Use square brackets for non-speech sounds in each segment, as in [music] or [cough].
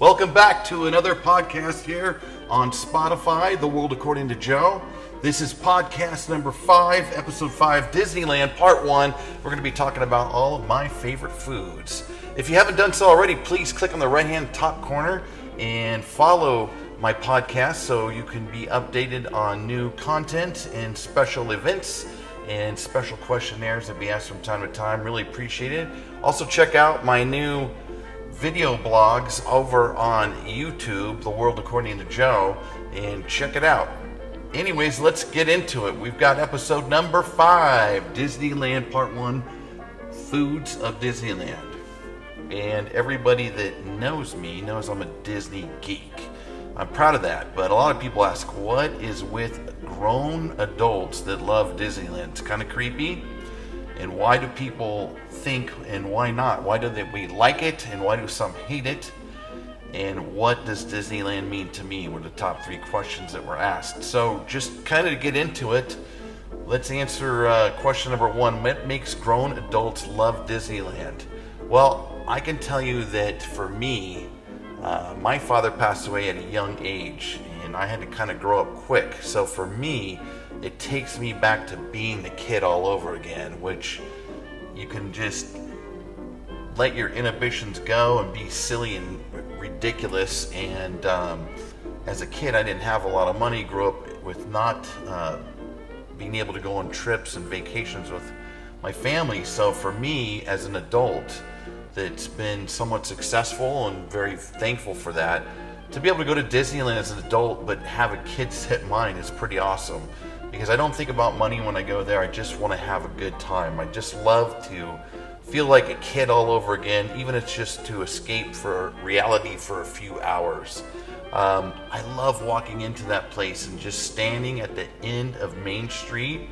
Welcome back to another podcast here on Spotify, The World According to Joe. This is podcast number five, episode five, Disneyland Part One. We're going to be talking about all of my favorite foods. If you haven't done so already, please click on the right hand top corner and follow my podcast so you can be updated on new content and special events and special questionnaires that we ask from time to time. Really appreciate it. Also, check out my new video blogs over on YouTube, The World According to Joe, and check it out. Anyways, let's get into it. We've got episode number five Disneyland Part One Foods of Disneyland. And everybody that knows me knows I'm a Disney geek. I'm proud of that, but a lot of people ask, what is with grown adults that love Disneyland? It's kind of creepy and why do people think and why not? Why do they, we like it and why do some hate it? And what does Disneyland mean to me? Were the top three questions that were asked. So, just kind of get into it, let's answer uh, question number one What makes grown adults love Disneyland? Well, I can tell you that for me, uh, my father passed away at a young age, and I had to kind of grow up quick. So, for me, it takes me back to being the kid all over again, which you can just let your inhibitions go and be silly and ridiculous. And um, as a kid, I didn't have a lot of money, grew up with not uh, being able to go on trips and vacations with my family. So for me, as an adult, that's been somewhat successful and very thankful for that. To be able to go to Disneyland as an adult but have a kid set mind is pretty awesome because I don't think about money when I go there. I just want to have a good time. I just love to feel like a kid all over again, even if it's just to escape for reality for a few hours. Um, I love walking into that place and just standing at the end of Main Street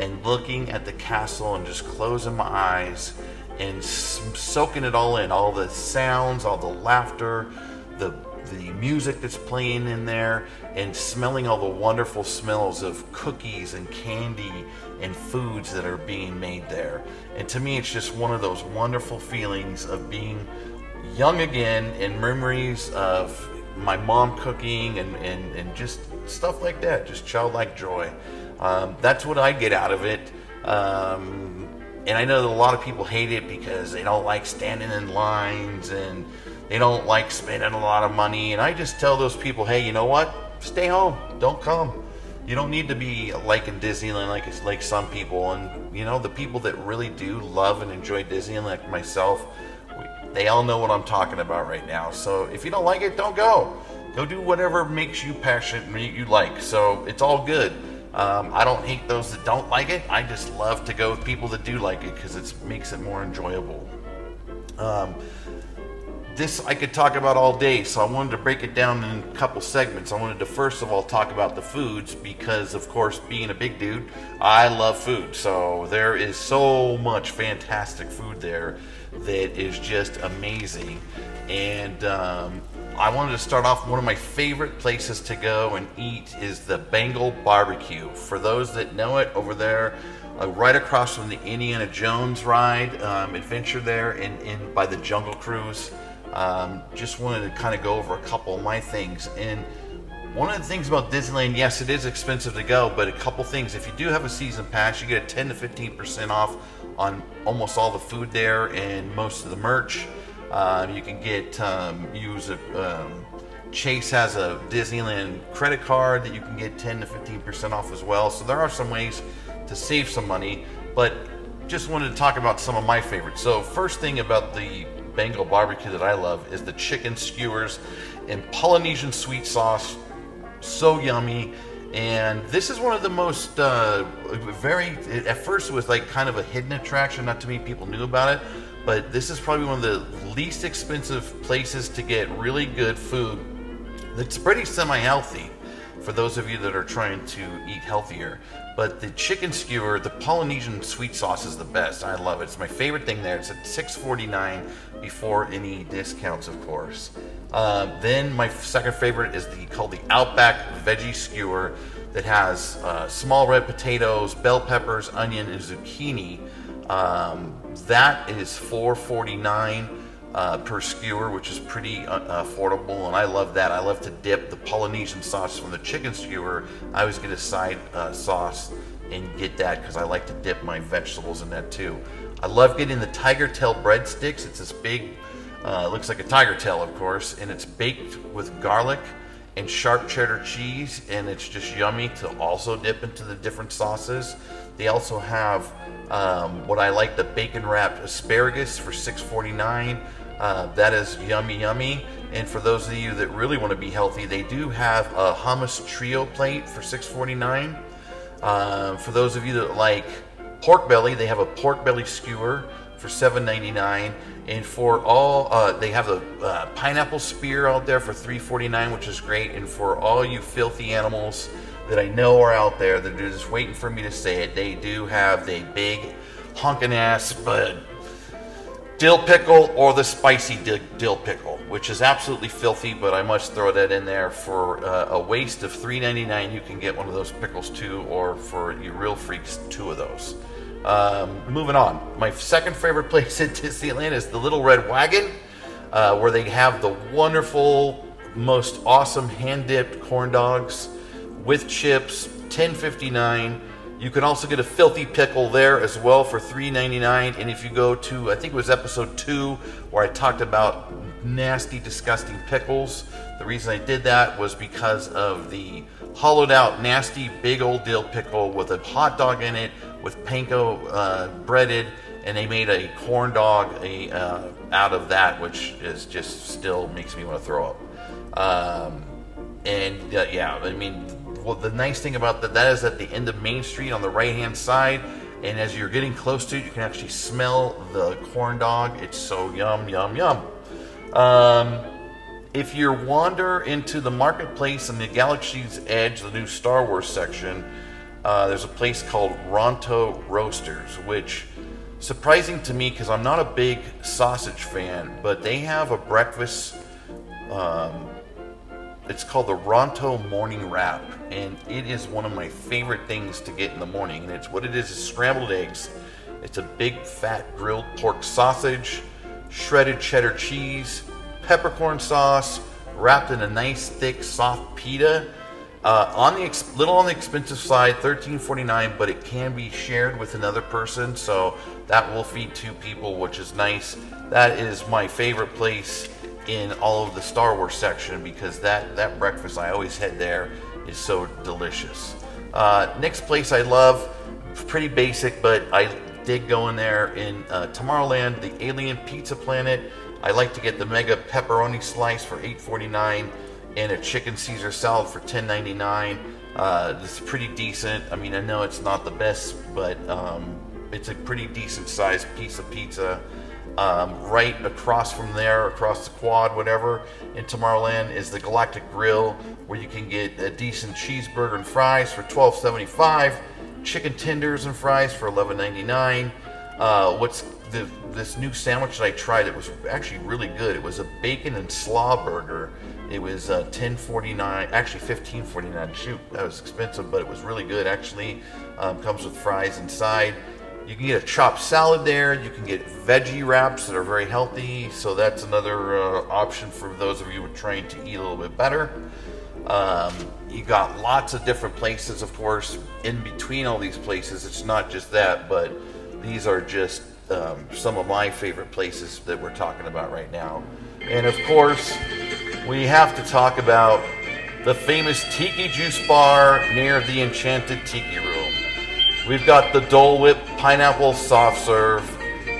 and looking at the castle and just closing my eyes and soaking it all in all the sounds, all the laughter, the the music that's playing in there and smelling all the wonderful smells of cookies and candy and foods that are being made there. And to me, it's just one of those wonderful feelings of being young again and memories of my mom cooking and, and, and just stuff like that, just childlike joy. Um, that's what I get out of it. Um, and I know that a lot of people hate it because they don't like standing in lines and they don't like spending a lot of money. And I just tell those people, hey, you know what? Stay home. Don't come. You don't need to be liking Disneyland like it's like some people. And you know, the people that really do love and enjoy Disneyland, like myself, they all know what I'm talking about right now. So if you don't like it, don't go. Go do whatever makes you passionate and you like. So it's all good. Um, I don't hate those that don't like it. I just love to go with people that do like it because it makes it more enjoyable. Um, this I could talk about all day, so I wanted to break it down in a couple segments. I wanted to first of all talk about the foods because, of course, being a big dude, I love food. So there is so much fantastic food there that is just amazing. And um, I wanted to start off one of my favorite places to go and eat is the Bengal Barbecue. For those that know it, over there, uh, right across from the Indiana Jones ride um, adventure there in, in by the Jungle Cruise. Um, just wanted to kind of go over a couple of my things. And one of the things about Disneyland, yes, it is expensive to go, but a couple things. If you do have a season pass, you get a 10 to 15% off on almost all the food there and most of the merch. Uh, you can get um, use a um, Chase has a Disneyland credit card that you can get 10 to 15% off as well. So there are some ways to save some money, but just wanted to talk about some of my favorites. So first thing about the Bengal barbecue that I love is the chicken skewers and Polynesian sweet sauce. So yummy. And this is one of the most uh, very. At first, it was like kind of a hidden attraction. Not too many people knew about it, but this is probably one of the least expensive places to get really good food. That's pretty semi-healthy for those of you that are trying to eat healthier. But the chicken skewer, the Polynesian sweet sauce is the best. I love it. It's my favorite thing there. It's at $6.49 before any discounts, of course. Uh, then my second favorite is the called the Outback Veggie Skewer that has uh, small red potatoes, bell peppers, onion, and zucchini. Um, that is $4.49 uh, per skewer, which is pretty uh, affordable, and I love that. I love to dip the Polynesian sauce from the chicken skewer. I always get a side uh, sauce and get that because I like to dip my vegetables in that too. I love getting the tiger tail breadsticks. It's this big, uh, looks like a tiger tail, of course, and it's baked with garlic and sharp cheddar cheese, and it's just yummy to also dip into the different sauces. They also have um, what I like the bacon wrapped asparagus for $6.49. Uh, that is yummy, yummy. And for those of you that really want to be healthy, they do have a hummus trio plate for $6.49. Uh, for those of you that like pork belly, they have a pork belly skewer for $7.99. And for all, uh, they have a uh, pineapple spear out there for $3.49, which is great. And for all you filthy animals that I know are out there that are just waiting for me to say it, they do have the big honking ass but dill pickle or the spicy dill pickle, which is absolutely filthy, but I must throw that in there for uh, a waste of $3.99. You can get one of those pickles too, or for you real freaks, two of those. Um, moving on, my second favorite [laughs] place at Disneyland is the Little Red Wagon, uh, where they have the wonderful, most awesome hand dipped corn dogs with chips, 10.59. You can also get a filthy pickle there as well for $3.99. And if you go to, I think it was episode two, where I talked about nasty, disgusting pickles. The reason I did that was because of the hollowed out, nasty, big old dill pickle with a hot dog in it, with panko uh, breaded, and they made a corn dog a, uh, out of that, which is just still makes me want to throw up. Um, and uh, yeah, I mean, well, the nice thing about that, that is at the end of Main Street on the right hand side. And as you're getting close to it, you can actually smell the corn dog. It's so yum, yum, yum. Um, if you wander into the marketplace in the Galaxy's Edge, the new Star Wars section, uh, there's a place called Ronto Roasters, which surprising to me because I'm not a big sausage fan, but they have a breakfast um, it's called the Ronto Morning Wrap, and it is one of my favorite things to get in the morning. And it's what it is is scrambled eggs. It's a big fat grilled pork sausage, shredded cheddar cheese, peppercorn sauce, wrapped in a nice thick soft pita. Uh, on the ex- little on the expensive side, thirteen forty nine, but it can be shared with another person, so that will feed two people, which is nice. That is my favorite place in all of the Star Wars section because that, that breakfast I always head there is so delicious. Uh, next place I love, pretty basic, but I did go in there in uh, Tomorrowland, the Alien Pizza Planet. I like to get the mega pepperoni slice for $8.49 and a chicken Caesar salad for $10.99. Uh, it's pretty decent. I mean, I know it's not the best, but um, it's a pretty decent sized piece of pizza. Um, right across from there, across the quad, whatever, in Tomorrowland is the Galactic Grill, where you can get a decent cheeseburger and fries for $12.75, chicken tenders and fries for $11.99. Uh, what's the, this new sandwich that I tried? It was actually really good. It was a bacon and slaw burger. It was uh, $10.49, actually $15.49. Shoot, that was expensive, but it was really good. Actually, um, comes with fries inside. You can get a chopped salad there. You can get veggie wraps that are very healthy. So that's another uh, option for those of you who are trying to eat a little bit better. Um, you got lots of different places, of course, in between all these places. It's not just that, but these are just um, some of my favorite places that we're talking about right now. And of course, we have to talk about the famous Tiki Juice Bar near the Enchanted Tiki Room. We've got the Dole Whip Pineapple Soft Serve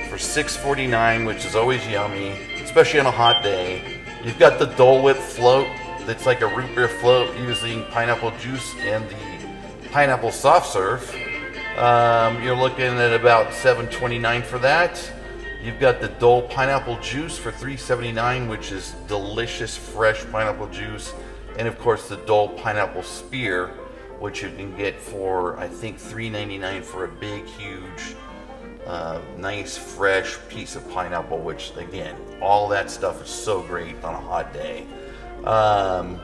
for $6.49, which is always yummy, especially on a hot day. You've got the Dole Whip Float that's like a root beer float using pineapple juice and the pineapple soft serve. Um, you're looking at about $7.29 for that. You've got the Dole pineapple juice for $3.79, which is delicious fresh pineapple juice, and of course the Dole pineapple spear which you can get for I think $3.99 for a big, huge, uh, nice, fresh piece of pineapple. Which again, all that stuff is so great on a hot day. Um,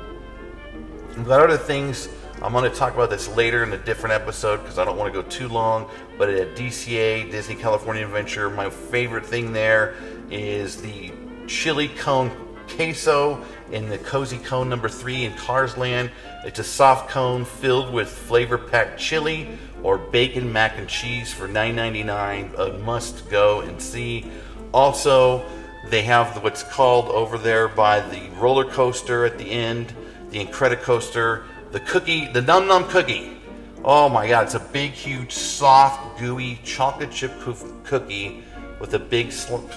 got other things. I'm going to talk about this later in a different episode because I don't want to go too long. But at DCA, Disney California Adventure, my favorite thing there is the chili cone queso in the cozy cone number three in Cars Land. It's a soft cone filled with flavor packed chili or bacon mac and cheese for $9.99. A must go and see. Also, they have what's called over there by the roller coaster at the end, the Incredicoaster, the cookie, the Num Num cookie. Oh my god, it's a big, huge, soft, gooey chocolate chip cookie with a big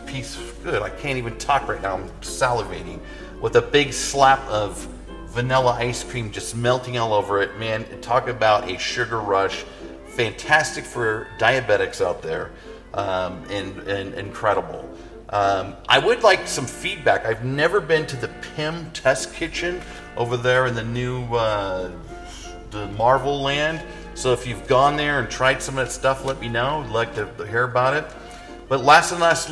piece. Good, I can't even talk right now. I'm salivating. With a big slap of vanilla ice cream just melting all over it. Man, talk about a sugar rush. Fantastic for diabetics out there, um, and, and incredible. Um, I would like some feedback. I've never been to the Pym Test Kitchen over there in the new uh, the Marvel Land. So if you've gone there and tried some of that stuff, let me know. I'd like to hear about it. But last and last,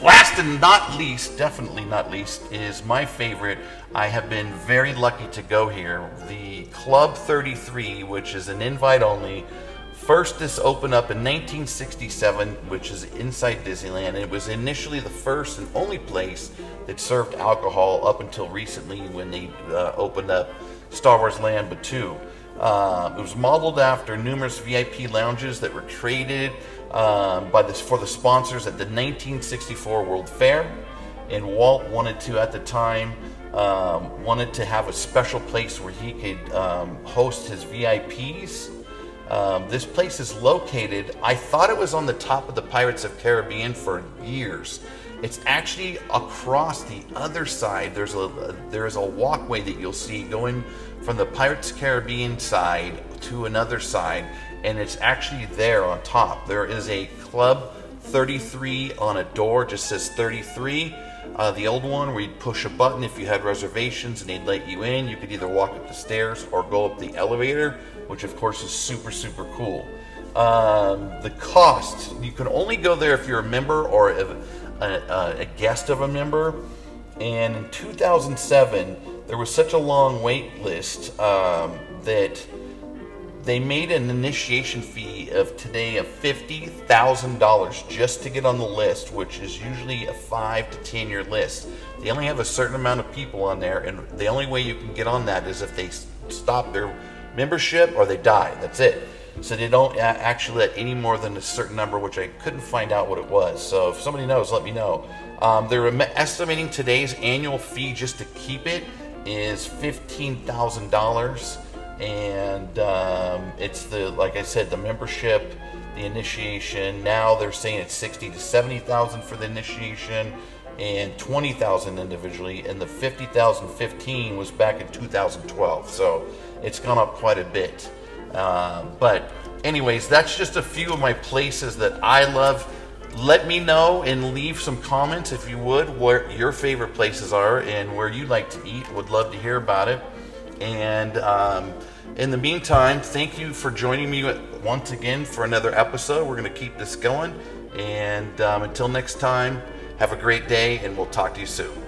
last and not least, definitely not least, is my favorite. I have been very lucky to go here. The Club 33, which is an invite only. First, this opened up in 1967, which is inside Disneyland. It was initially the first and only place that served alcohol up until recently when they uh, opened up Star Wars Land but 2. Uh, it was modeled after numerous VIP lounges that were created um, by this for the sponsors at the 1964 World Fair. And Walt wanted to, at the time, um, wanted to have a special place where he could um, host his VIPs. Um, this place is located. I thought it was on the top of the Pirates of Caribbean for years. It's actually across the other side. There's a there is a walkway that you'll see going from the Pirates Caribbean side to another side, and it's actually there on top. There is a Club 33 on a door, just says 33. Uh, the old one where you'd push a button if you had reservations and they'd let you in. You could either walk up the stairs or go up the elevator, which of course is super, super cool. Um, the cost, you can only go there if you're a member or a, a, a guest of a member. And in 2007, there was such a long wait list um, that they made an initiation fee of today of $50,000 just to get on the list, which is usually a five to 10 year list. They only have a certain amount of people on there, and the only way you can get on that is if they stop their membership or they die. That's it. So they don't actually let any more than a certain number, which I couldn't find out what it was. So if somebody knows, let me know. Um, they're estimating today's annual fee just to keep it is $15,000 and um, it's the like I said the membership the initiation. Now they're saying it's 60 to 70,000 for the initiation and 20,000 individually. And the 50,015 was back in 2012 so it's gone up quite a bit uh, but anyways that's just a few of my places that I love let me know and leave some comments if you would where your favorite places are and where you like to eat would love to hear about it and um, in the meantime, thank you for joining me once again for another episode. We're going to keep this going. And um, until next time, have a great day, and we'll talk to you soon.